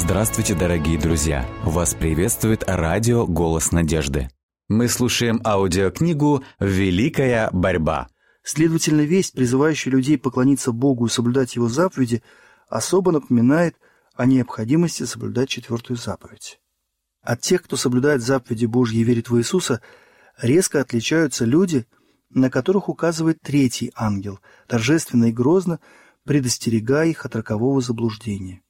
Здравствуйте, дорогие друзья! Вас приветствует радио «Голос надежды». Мы слушаем аудиокнигу «Великая борьба». Следовательно, весть, призывающая людей поклониться Богу и соблюдать Его заповеди, особо напоминает о необходимости соблюдать четвертую заповедь. От тех, кто соблюдает заповеди Божьи и верит в Иисуса, резко отличаются люди, на которых указывает третий ангел, торжественно и грозно предостерегая их от рокового заблуждения.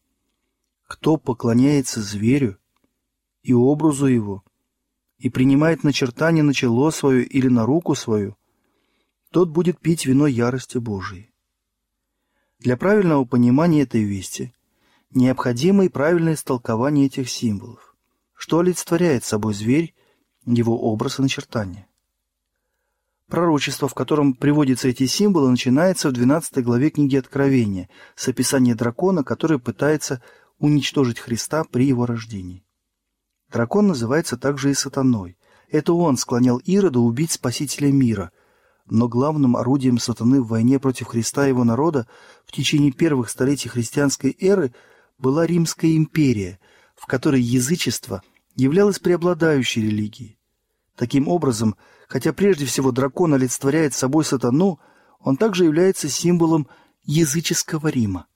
Кто поклоняется зверю и образу его, и принимает начертание на чело свое или на руку свою, тот будет пить вино ярости Божией. Для правильного понимания этой вести необходимо и правильное истолкование этих символов. Что олицетворяет собой зверь, его образ и начертание? Пророчество, в котором приводятся эти символы, начинается в 12 главе книги Откровения с описания дракона, который пытается уничтожить Христа при его рождении. Дракон называется также и сатаной. Это он склонял Ирода убить Спасителя мира, но главным орудием сатаны в войне против Христа и его народа в течение первых столетий христианской эры была Римская империя, в которой язычество являлось преобладающей религией. Таким образом, Хотя прежде всего дракон олицетворяет собой сатану, он также является символом языческого Рима.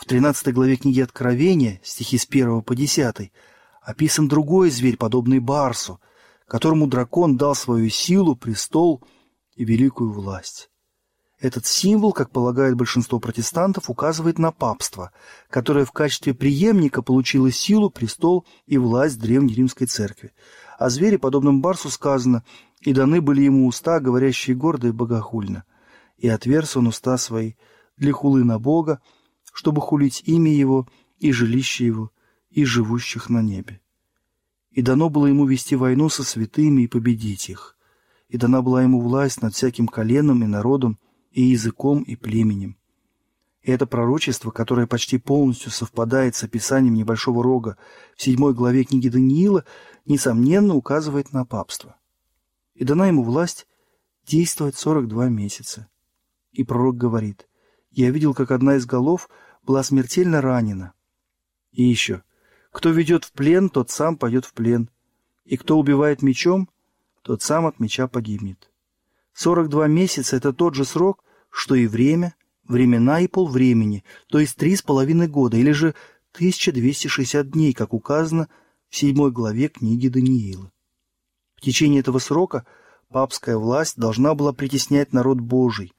В 13 главе книги Откровения, стихи с 1 по 10, описан другой зверь, подобный Барсу, которому дракон дал свою силу, престол и великую власть. Этот символ, как полагает большинство протестантов, указывает на папство, которое в качестве преемника получило силу, престол и власть Древней Римской Церкви. О звере, подобном Барсу, сказано – и даны были ему уста, говорящие гордо и богохульно. И отверз он уста свои для хулы на Бога, чтобы хулить имя его и жилище его, и живущих на небе. И дано было ему вести войну со святыми и победить их. И дана была ему власть над всяким коленом и народом, и языком, и племенем. И это пророчество, которое почти полностью совпадает с описанием небольшого рога в седьмой главе книги Даниила, несомненно указывает на папство и дана ему власть действовать 42 месяца. И пророк говорит, «Я видел, как одна из голов была смертельно ранена». И еще, «Кто ведет в плен, тот сам пойдет в плен, и кто убивает мечом, тот сам от меча погибнет». 42 месяца – это тот же срок, что и время, времена и полвремени, то есть три с половиной года, или же 1260 дней, как указано в седьмой главе книги Даниила. В течение этого срока папская власть должна была притеснять народ Божий.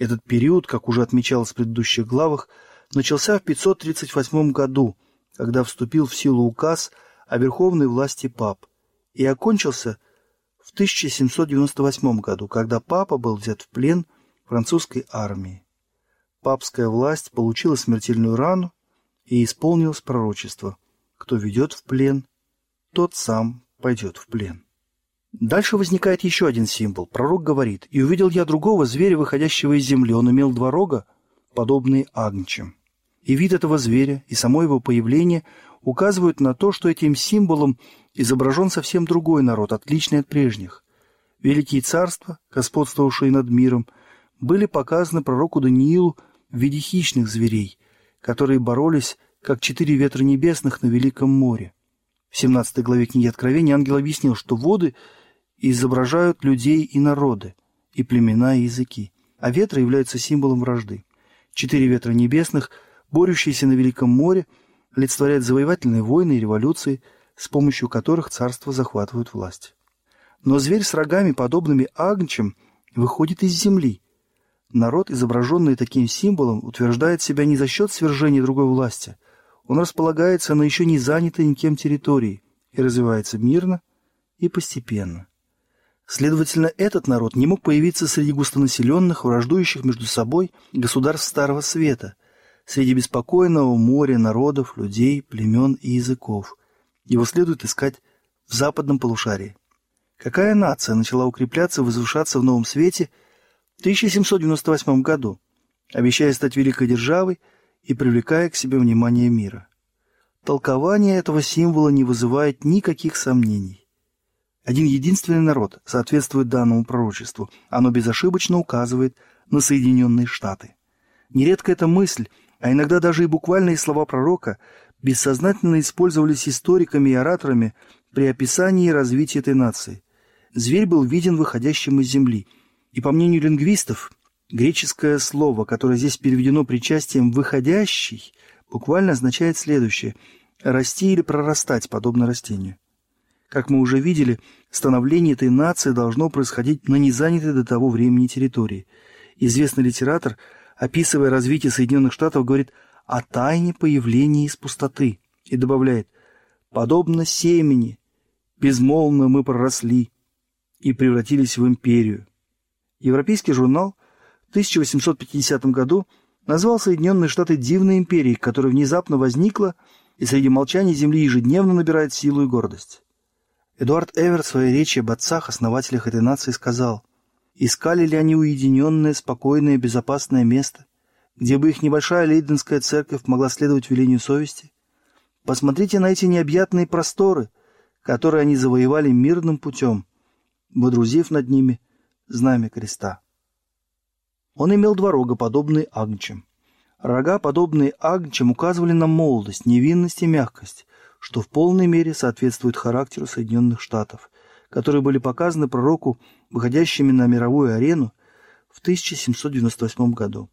Этот период, как уже отмечалось в предыдущих главах, начался в 538 году, когда вступил в силу указ о верховной власти пап, и окончился в 1798 году, когда папа был взят в плен французской армией. Папская власть получила смертельную рану и исполнилось пророчество. Кто ведет в плен, тот сам пойдет в плен. Дальше возникает еще один символ. Пророк говорит, «И увидел я другого зверя, выходящего из земли. Он имел два рога, подобные агнчим». И вид этого зверя, и само его появление указывают на то, что этим символом изображен совсем другой народ, отличный от прежних. Великие царства, господствовавшие над миром, были показаны пророку Даниилу в виде хищных зверей, которые боролись, как четыре ветра небесных на Великом море. В 17 главе книги Откровения ангел объяснил, что воды – изображают людей и народы, и племена, и языки, а ветры являются символом вражды. Четыре ветра небесных, борющиеся на Великом море, олицетворяют завоевательные войны и революции, с помощью которых царства захватывают власть. Но зверь с рогами, подобными агнчам, выходит из земли. Народ, изображенный таким символом, утверждает себя не за счет свержения другой власти. Он располагается на еще не занятой никем территории и развивается мирно и постепенно. Следовательно, этот народ не мог появиться среди густонаселенных, враждующих между собой государств Старого Света, среди беспокойного моря народов, людей, племен и языков. Его следует искать в западном полушарии. Какая нация начала укрепляться и возвышаться в Новом Свете в 1798 году, обещая стать великой державой и привлекая к себе внимание мира? Толкование этого символа не вызывает никаких сомнений. Один единственный народ соответствует данному пророчеству. Оно безошибочно указывает на Соединенные Штаты. Нередко эта мысль, а иногда даже и буквальные слова пророка бессознательно использовались историками и ораторами при описании развития этой нации. Зверь был виден выходящим из земли. И по мнению лингвистов, греческое слово, которое здесь переведено причастием «выходящий», буквально означает следующее – расти или прорастать, подобно растению. Как мы уже видели, становление этой нации должно происходить на незанятой до того времени территории. Известный литератор, описывая развитие Соединенных Штатов, говорит о тайне появления из пустоты и добавляет «подобно семени, безмолвно мы проросли и превратились в империю». Европейский журнал в 1850 году назвал Соединенные Штаты дивной империей, которая внезапно возникла и среди молчания Земли ежедневно набирает силу и гордость. Эдуард Эверт в своей речи об отцах, основателях этой нации, сказал, «Искали ли они уединенное, спокойное, безопасное место, где бы их небольшая лейденская церковь могла следовать велению совести? Посмотрите на эти необъятные просторы, которые они завоевали мирным путем, водрузив над ними знамя креста». Он имел два рога, подобные агнчим. Рога, подобные агнчим, указывали на молодость, невинность и мягкость, что в полной мере соответствует характеру Соединенных Штатов, которые были показаны пророку, выходящими на мировую арену в 1798 году.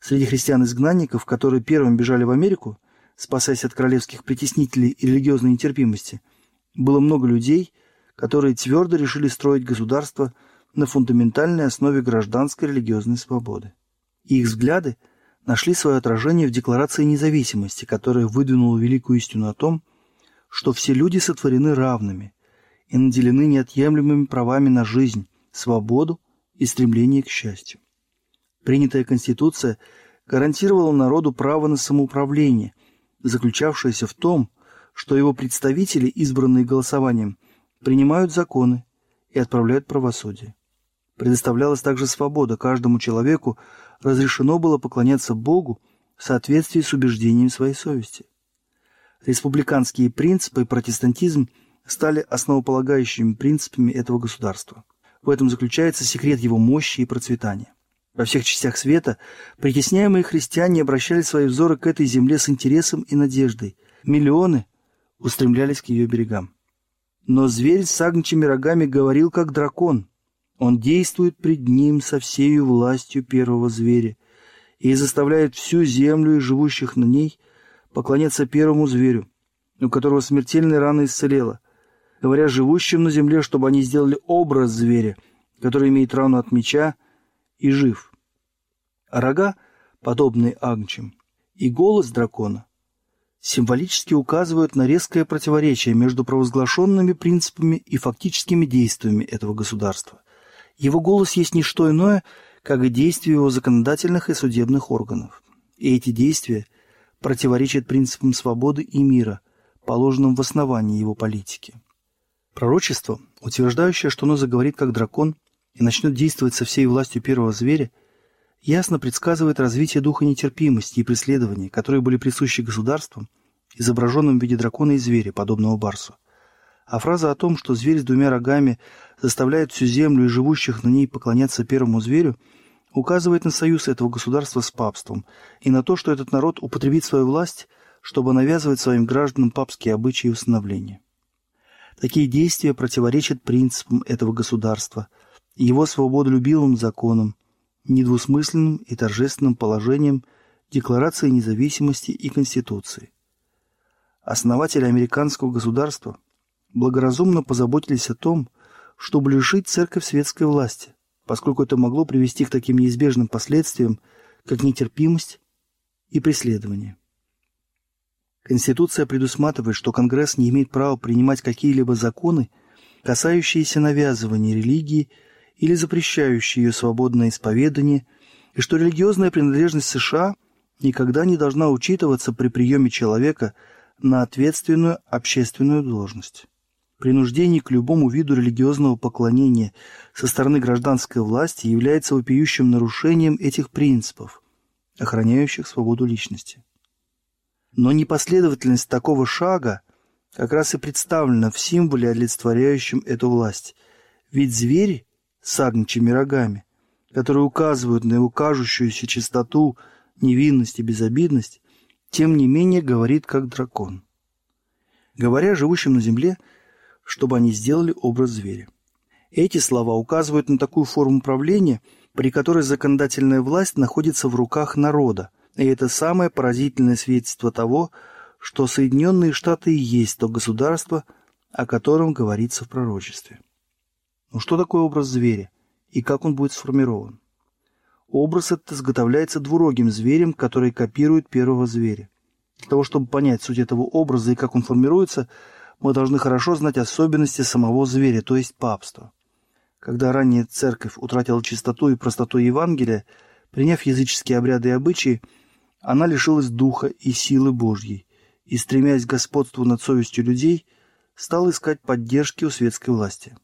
Среди христиан-изгнанников, которые первым бежали в Америку, спасаясь от королевских притеснителей и религиозной нетерпимости, было много людей, которые твердо решили строить государство на фундаментальной основе гражданской религиозной свободы. И их взгляды нашли свое отражение в Декларации независимости, которая выдвинула великую истину о том, что все люди сотворены равными и наделены неотъемлемыми правами на жизнь, свободу и стремление к счастью. Принятая Конституция гарантировала народу право на самоуправление, заключавшееся в том, что его представители, избранные голосованием, принимают законы и отправляют правосудие. Предоставлялась также свобода, каждому человеку разрешено было поклоняться Богу в соответствии с убеждением своей совести – республиканские принципы и протестантизм стали основополагающими принципами этого государства. В этом заключается секрет его мощи и процветания. Во всех частях света притесняемые христиане обращали свои взоры к этой земле с интересом и надеждой. Миллионы устремлялись к ее берегам. Но зверь с агнчими рогами говорил, как дракон. Он действует пред ним со всею властью первого зверя и заставляет всю землю и живущих на ней поклоняться первому зверю, у которого смертельная рана исцелела, говоря живущим на земле, чтобы они сделали образ зверя, который имеет рану от меча и жив. А рога, подобные агнчим, и голос дракона символически указывают на резкое противоречие между провозглашенными принципами и фактическими действиями этого государства. Его голос есть не что иное, как и действия его законодательных и судебных органов. И эти действия – противоречит принципам свободы и мира, положенным в основании его политики. Пророчество, утверждающее, что оно заговорит как дракон и начнет действовать со всей властью первого зверя, ясно предсказывает развитие духа нетерпимости и преследования, которые были присущи государствам, изображенным в виде дракона и зверя, подобного барсу. А фраза о том, что зверь с двумя рогами заставляет всю землю и живущих на ней поклоняться первому зверю – указывает на союз этого государства с папством и на то, что этот народ употребит свою власть, чтобы навязывать своим гражданам папские обычаи и установления. Такие действия противоречат принципам этого государства его свободолюбивым законам, недвусмысленным и торжественным положениям Декларации независимости и Конституции. Основатели американского государства благоразумно позаботились о том, чтобы лишить церковь светской власти, поскольку это могло привести к таким неизбежным последствиям, как нетерпимость и преследование. Конституция предусматривает, что Конгресс не имеет права принимать какие-либо законы, касающиеся навязывания религии или запрещающие ее свободное исповедание, и что религиозная принадлежность США никогда не должна учитываться при приеме человека на ответственную общественную должность. Принуждение к любому виду религиозного поклонения со стороны гражданской власти является вопиющим нарушением этих принципов, охраняющих свободу личности. Но непоследовательность такого шага как раз и представлена в символе, олицетворяющем эту власть. Ведь звери с агнчими рогами, которые указывают на его кажущуюся чистоту, невинность и безобидность, тем не менее говорит как дракон. Говоря живущим на земле, чтобы они сделали образ зверя. Эти слова указывают на такую форму правления, при которой законодательная власть находится в руках народа, и это самое поразительное свидетельство того, что Соединенные Штаты и есть то государство, о котором говорится в пророчестве. Но что такое образ зверя и как он будет сформирован? Образ этот изготовляется двурогим зверем, который копирует первого зверя. Для того, чтобы понять суть этого образа и как он формируется, мы должны хорошо знать особенности самого зверя, то есть папства. Когда ранняя церковь утратила чистоту и простоту Евангелия, приняв языческие обряды и обычаи, она лишилась духа и силы Божьей и, стремясь к господству над совестью людей, стала искать поддержки у светской власти.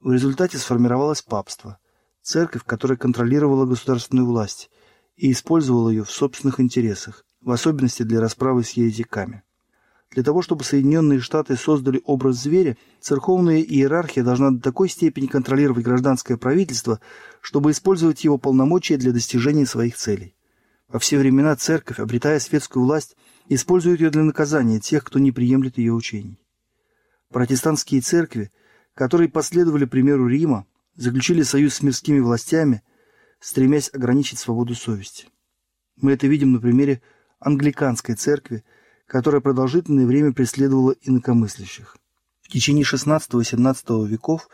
В результате сформировалось папство – церковь, которая контролировала государственную власть и использовала ее в собственных интересах, в особенности для расправы с еретиками. Для того, чтобы Соединенные Штаты создали образ зверя, церковная иерархия должна до такой степени контролировать гражданское правительство, чтобы использовать его полномочия для достижения своих целей. Во все времена церковь, обретая светскую власть, использует ее для наказания тех, кто не приемлет ее учений. Протестантские церкви, которые последовали примеру Рима, заключили союз с мирскими властями, стремясь ограничить свободу совести. Мы это видим на примере англиканской церкви, которая продолжительное время преследовала инакомыслящих. В течение XVI и XVII веков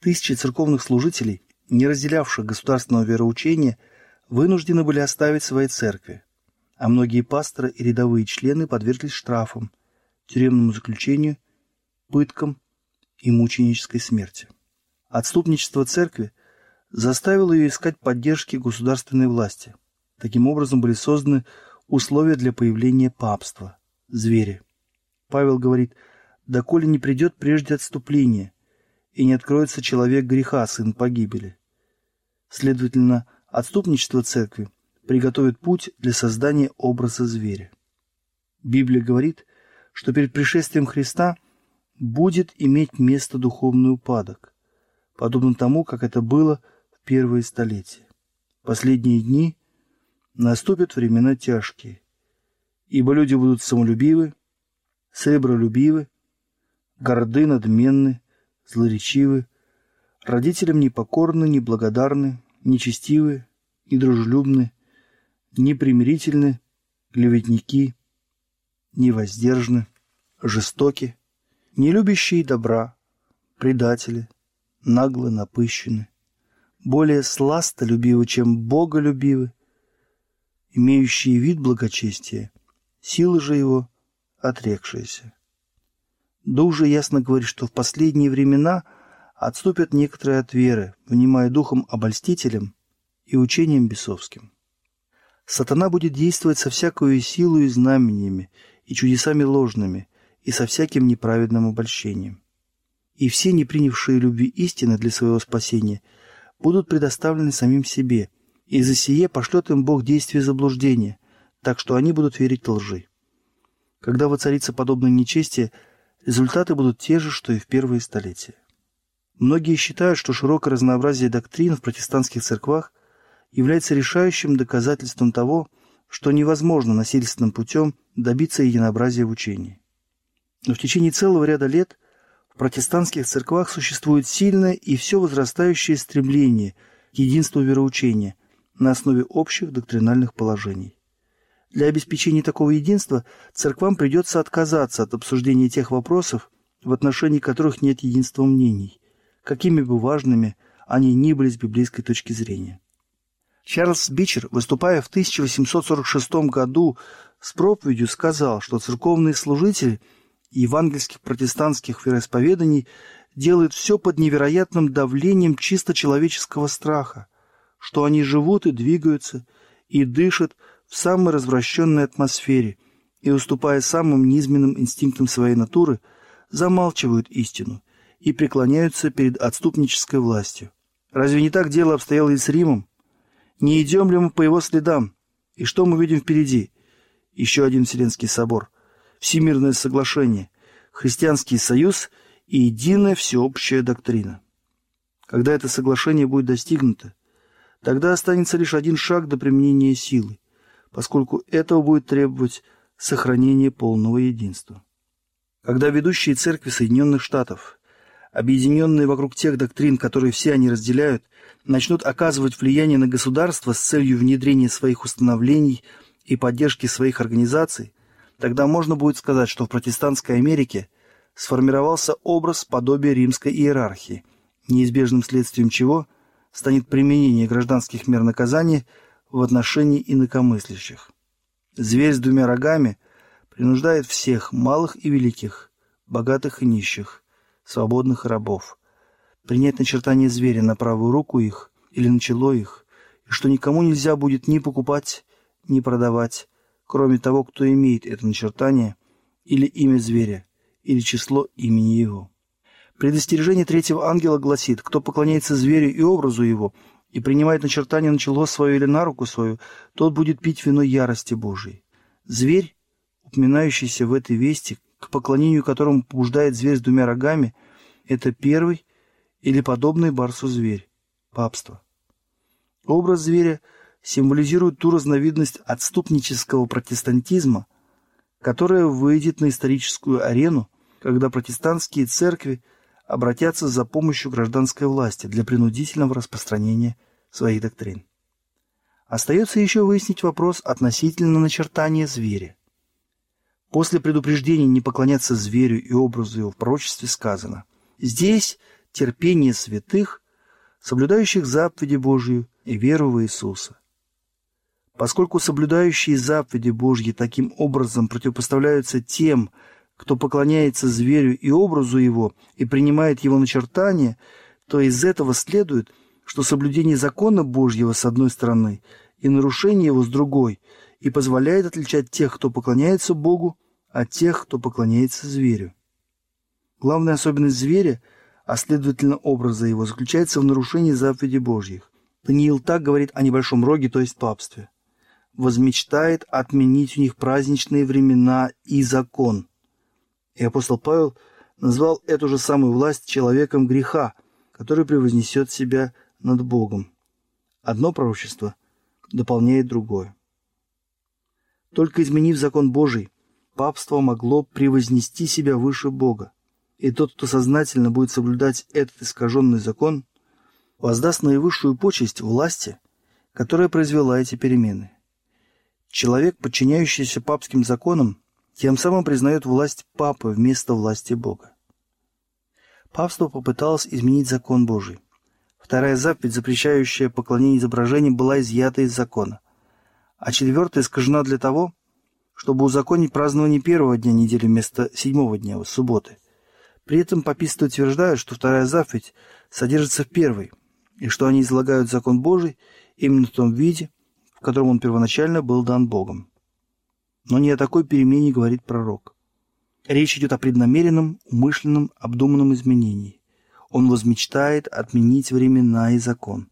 тысячи церковных служителей, не разделявших государственного вероучения, вынуждены были оставить свои церкви, а многие пасторы и рядовые члены подверглись штрафам, тюремному заключению, пыткам и мученической смерти. Отступничество церкви заставило ее искать поддержки государственной власти. Таким образом были созданы условия для появления папства, зверя. Павел говорит, «Доколе не придет прежде отступление, и не откроется человек греха, сын погибели». Следовательно, отступничество церкви приготовит путь для создания образа зверя. Библия говорит, что перед пришествием Христа будет иметь место духовный упадок – подобно тому, как это было в первые столетия. Последние дни наступят времена тяжкие, ибо люди будут самолюбивы, сребролюбивы, горды, надменны, злоречивы, родителям непокорны, неблагодарны, нечестивы, недружелюбны, непримирительны, клеветники, невоздержаны, жестоки, не любящие добра, предатели, нагло напыщены, более сластолюбивы, чем боголюбивы, имеющие вид благочестия, силы же его отрекшиеся. Дух же ясно говорит, что в последние времена отступят некоторые от веры, внимая духом обольстителем и учением бесовским. Сатана будет действовать со всякою силой и знамениями, и чудесами ложными, и со всяким неправедным обольщением и все, не принявшие любви истины для своего спасения, будут предоставлены самим себе, и за сие пошлет им Бог действие заблуждения, так что они будут верить лжи. Когда воцарится подобное нечестие, результаты будут те же, что и в первые столетия. Многие считают, что широкое разнообразие доктрин в протестантских церквах является решающим доказательством того, что невозможно насильственным путем добиться единообразия в учении. Но в течение целого ряда лет – в протестантских церквах существует сильное и все возрастающее стремление к единству вероучения на основе общих доктринальных положений. Для обеспечения такого единства церквам придется отказаться от обсуждения тех вопросов, в отношении которых нет единства мнений, какими бы важными они ни были с библейской точки зрения. Чарльз Бичер, выступая в 1846 году с проповедью, сказал, что церковные служители – евангельских протестантских вероисповеданий делают все под невероятным давлением чисто человеческого страха, что они живут и двигаются, и дышат в самой развращенной атмосфере, и, уступая самым низменным инстинктам своей натуры, замалчивают истину и преклоняются перед отступнической властью. Разве не так дело обстояло и с Римом? Не идем ли мы по его следам? И что мы видим впереди? Еще один Вселенский собор – Всемирное соглашение, Христианский союз и единая всеобщая доктрина. Когда это соглашение будет достигнуто, тогда останется лишь один шаг до применения силы поскольку этого будет требовать сохранение полного единства. Когда ведущие церкви Соединенных Штатов, объединенные вокруг тех доктрин, которые все они разделяют, начнут оказывать влияние на государство с целью внедрения своих установлений и поддержки своих организаций, тогда можно будет сказать, что в протестантской Америке сформировался образ подобия римской иерархии, неизбежным следствием чего станет применение гражданских мер наказания в отношении инакомыслящих. Зверь с двумя рогами принуждает всех, малых и великих, богатых и нищих, свободных и рабов, принять начертание зверя на правую руку их или на чело их, и что никому нельзя будет ни покупать, ни продавать, кроме того, кто имеет это начертание, или имя зверя, или число имени его. Предостережение третьего ангела гласит, кто поклоняется зверю и образу его, и принимает начертание на чело свое или на руку свою, тот будет пить вино ярости Божией. Зверь, упоминающийся в этой вести, к поклонению которому побуждает зверь с двумя рогами, это первый или подобный барсу зверь, папство. Образ зверя символизирует ту разновидность отступнического протестантизма, которая выйдет на историческую арену, когда протестантские церкви обратятся за помощью гражданской власти для принудительного распространения своих доктрин. Остается еще выяснить вопрос относительно начертания зверя. После предупреждения не поклоняться зверю и образу его в пророчестве сказано «Здесь терпение святых, соблюдающих заповеди Божию и веру в Иисуса». Поскольку соблюдающие заповеди Божьи таким образом противопоставляются тем, кто поклоняется зверю и образу его и принимает его начертание, то из этого следует, что соблюдение закона Божьего с одной стороны и нарушение его с другой и позволяет отличать тех, кто поклоняется Богу, от тех, кто поклоняется зверю. Главная особенность зверя, а следовательно образа его, заключается в нарушении заповедей Божьих. Даниил так говорит о небольшом роге, то есть папстве. Возмечтает отменить у них праздничные времена и закон – и апостол Павел назвал эту же самую власть человеком греха, который превознесет себя над Богом. Одно пророчество дополняет другое. Только изменив закон Божий, папство могло превознести себя выше Бога. И тот, кто сознательно будет соблюдать этот искаженный закон, воздаст наивысшую почесть власти, которая произвела эти перемены. Человек, подчиняющийся папским законам, тем самым признает власть Папы вместо власти Бога. Папство попыталось изменить закон Божий. Вторая заповедь, запрещающая поклонение изображениям, была изъята из закона. А четвертая искажена для того, чтобы узаконить празднование первого дня недели вместо седьмого дня, субботы. При этом паписты утверждают, что вторая заповедь содержится в первой, и что они излагают закон Божий именно в том виде, в котором он первоначально был дан Богом. Но не о такой перемене говорит пророк. Речь идет о преднамеренном, умышленном, обдуманном изменении. Он возмечтает отменить времена и закон.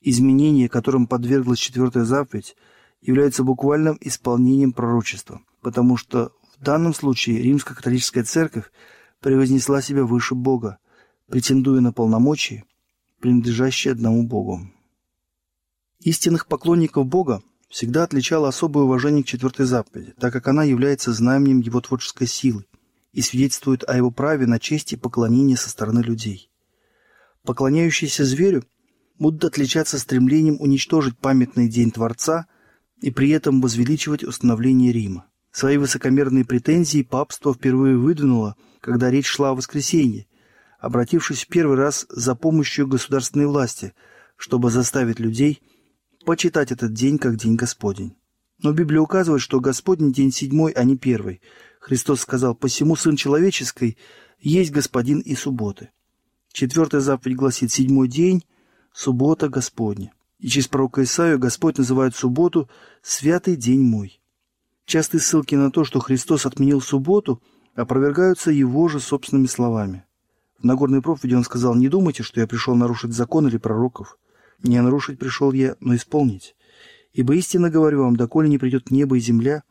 Изменение, которым подверглась четвертая заповедь, является буквальным исполнением пророчества, потому что в данном случае римская католическая церковь превознесла себя выше Бога, претендуя на полномочия, принадлежащие одному Богу. Истинных поклонников Бога всегда отличало особое уважение к четвертой заповеди, так как она является знаменем его творческой силы и свидетельствует о его праве на честь и поклонение со стороны людей. Поклоняющиеся зверю будут отличаться стремлением уничтожить памятный день Творца и при этом возвеличивать установление Рима. Свои высокомерные претензии папство впервые выдвинуло, когда речь шла о воскресенье, обратившись в первый раз за помощью государственной власти, чтобы заставить людей – почитать этот день как день Господень. Но Библия указывает, что Господень день седьмой, а не первый. Христос сказал, «Посему Сын Человеческий есть Господин и субботы». Четвертая заповедь гласит «Седьмой день, суббота Господня». И через пророка Исаию Господь называет субботу «святый день мой». Частые ссылки на то, что Христос отменил субботу, опровергаются его же собственными словами. В Нагорной проповеди он сказал, «Не думайте, что я пришел нарушить закон или пророков. Не нарушить пришел я, но исполнить. Ибо истинно говорю вам, доколе не придет небо и земля,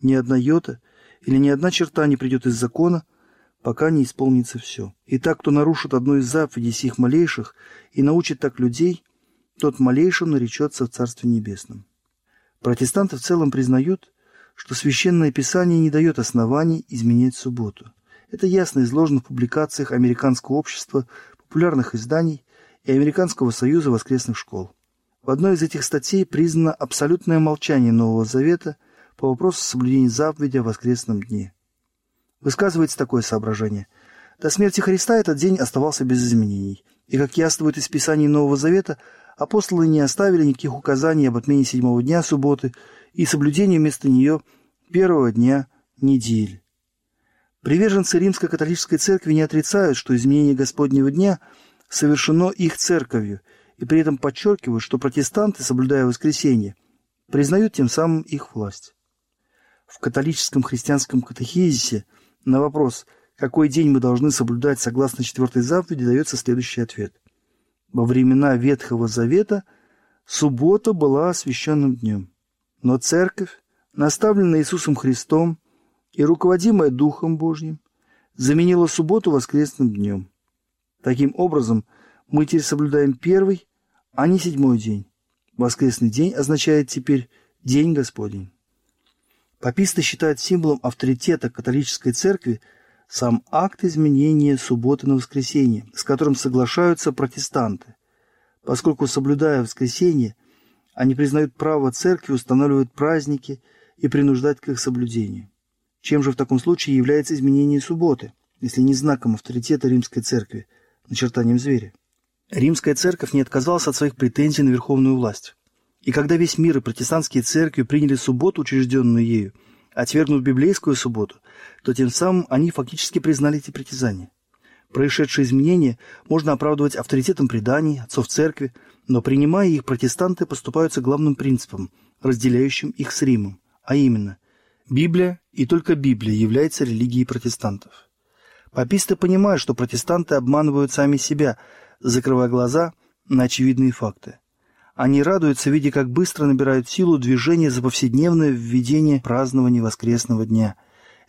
ни одна йота или ни одна черта не придет из закона, пока не исполнится все. И так, кто нарушит одну из заповедей сих малейших и научит так людей, тот малейшим наречется в Царстве Небесном. Протестанты в целом признают, что Священное Писание не дает оснований изменять субботу. Это ясно изложено в публикациях Американского общества, популярных изданий и Американского союза воскресных школ. В одной из этих статей признано абсолютное молчание Нового Завета по вопросу соблюдения заповеди о воскресном дне. Высказывается такое соображение. До смерти Христа этот день оставался без изменений, и, как яствует из Писаний Нового Завета, апостолы не оставили никаких указаний об отмене седьмого дня субботы и соблюдении вместо нее первого дня недели. Приверженцы Римской католической церкви не отрицают, что изменение Господнего дня совершено их церковью, и при этом подчеркивают, что протестанты, соблюдая воскресенье, признают тем самым их власть. В католическом христианском катехизисе на вопрос, какой день мы должны соблюдать согласно четвертой заповеди, дается следующий ответ. Во времена Ветхого Завета суббота была освященным днем, но церковь, наставленная Иисусом Христом и руководимая Духом Божьим, заменила субботу воскресным днем. Таким образом, мы теперь соблюдаем первый, а не седьмой день. Воскресный день означает теперь День Господень. Паписты считают символом авторитета католической церкви сам акт изменения субботы на воскресенье, с которым соглашаются протестанты, поскольку, соблюдая воскресенье, они признают право церкви устанавливать праздники и принуждать к их соблюдению. Чем же в таком случае является изменение субботы, если не знаком авторитета римской церкви, начертанием зверя? Римская церковь не отказалась от своих претензий на верховную власть. И когда весь мир и протестантские церкви приняли субботу, учрежденную ею, отвергнув библейскую субботу, то тем самым они фактически признали эти притязания. Происшедшие изменения можно оправдывать авторитетом преданий, отцов церкви, но принимая их, протестанты поступаются главным принципом, разделяющим их с Римом, а именно Библия и только Библия является религией протестантов. Паписты понимают, что протестанты обманывают сами себя, закрывая глаза на очевидные факты. Они радуются, видя, как быстро набирают силу движения за повседневное введение празднования воскресного дня.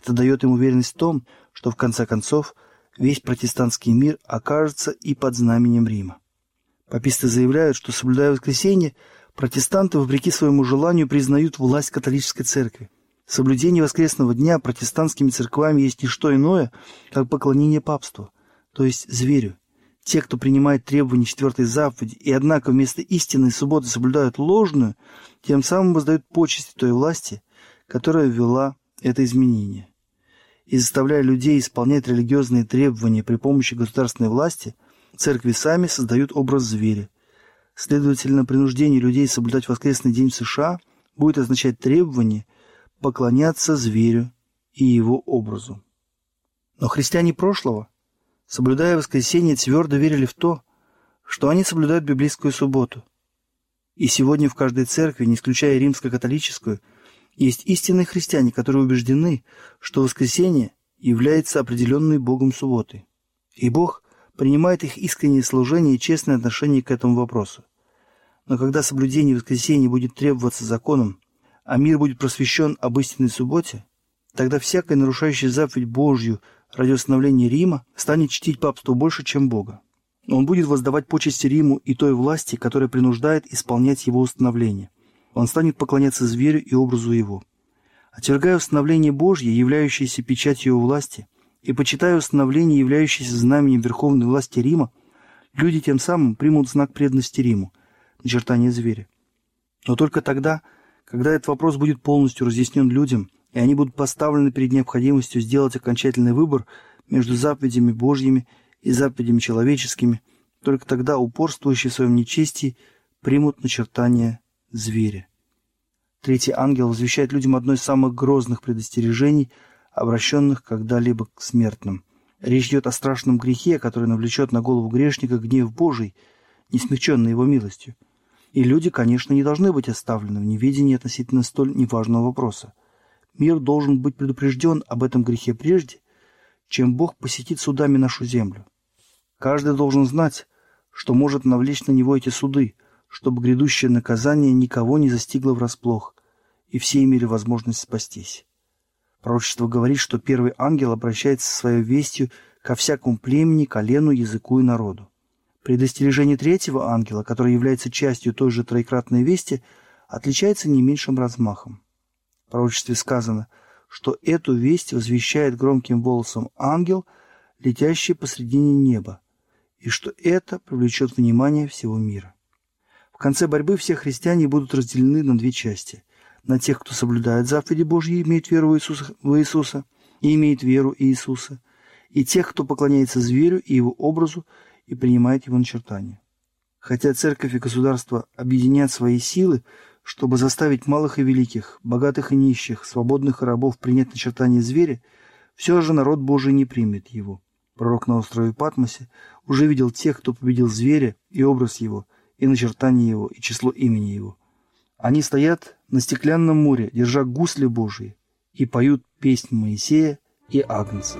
Это дает им уверенность в том, что в конце концов весь протестантский мир окажется и под знаменем Рима. Паписты заявляют, что, соблюдая воскресенье, протестанты, вопреки своему желанию, признают власть католической церкви. Соблюдение воскресного дня протестантскими церквами есть не что иное, как поклонение папству, то есть зверю, те, кто принимает требования четвертой заповеди и, однако, вместо истинной субботы соблюдают ложную, тем самым воздают почести той власти, которая ввела это изменение. И заставляя людей исполнять религиозные требования при помощи государственной власти, церкви сами создают образ зверя. Следовательно, принуждение людей соблюдать воскресный день в США будет означать требование поклоняться зверю и его образу. Но христиане прошлого – соблюдая воскресенье, твердо верили в то, что они соблюдают библейскую субботу. И сегодня в каждой церкви, не исключая римско-католическую, есть истинные христиане, которые убеждены, что воскресенье является определенной Богом субботой. И Бог принимает их искреннее служение и честное отношение к этому вопросу. Но когда соблюдение воскресенья будет требоваться законом, а мир будет просвещен об истинной субботе, тогда всякое нарушающее заповедь Божью ради установления Рима станет чтить папство больше, чем Бога. Он будет воздавать почести Риму и той власти, которая принуждает исполнять его установление. Он станет поклоняться зверю и образу его. Отвергая установление Божье, являющееся печатью его власти, и почитая установление, являющееся знаменем верховной власти Рима, люди тем самым примут знак преданности Риму, начертание зверя. Но только тогда, когда этот вопрос будет полностью разъяснен людям – и они будут поставлены перед необходимостью сделать окончательный выбор между заповедями Божьими и заповедями человеческими, только тогда упорствующие в своем нечестии примут начертание зверя. Третий ангел возвещает людям одно из самых грозных предостережений, обращенных когда-либо к смертным. Речь идет о страшном грехе, который навлечет на голову грешника гнев Божий, не смягченный его милостью. И люди, конечно, не должны быть оставлены в неведении относительно столь неважного вопроса. Мир должен быть предупрежден об этом грехе прежде, чем Бог посетит судами нашу землю. Каждый должен знать, что может навлечь на него эти суды, чтобы грядущее наказание никого не застигло врасплох, и все имели возможность спастись. Пророчество говорит, что первый ангел обращается со своей вестью ко всякому племени, колену, языку и народу. Предостережение третьего ангела, который является частью той же троекратной вести, отличается не меньшим размахом. В пророчестве сказано, что эту весть возвещает громким голосом ангел, летящий посредине неба, и что это привлечет внимание всего мира. В конце борьбы все христиане будут разделены на две части. На тех, кто соблюдает заповеди Божьи и имеет веру в Иисуса, в Иисуса и имеет веру Иисуса, и тех, кто поклоняется зверю и его образу и принимает его начертания. Хотя церковь и государство объединят свои силы, чтобы заставить малых и великих, богатых и нищих, свободных и рабов принять начертание зверя, все же народ Божий не примет его. Пророк на острове Патмосе уже видел тех, кто победил зверя и образ его, и начертание его, и число имени его. Они стоят на стеклянном море, держа гусли Божии, и поют песнь Моисея и Агнца.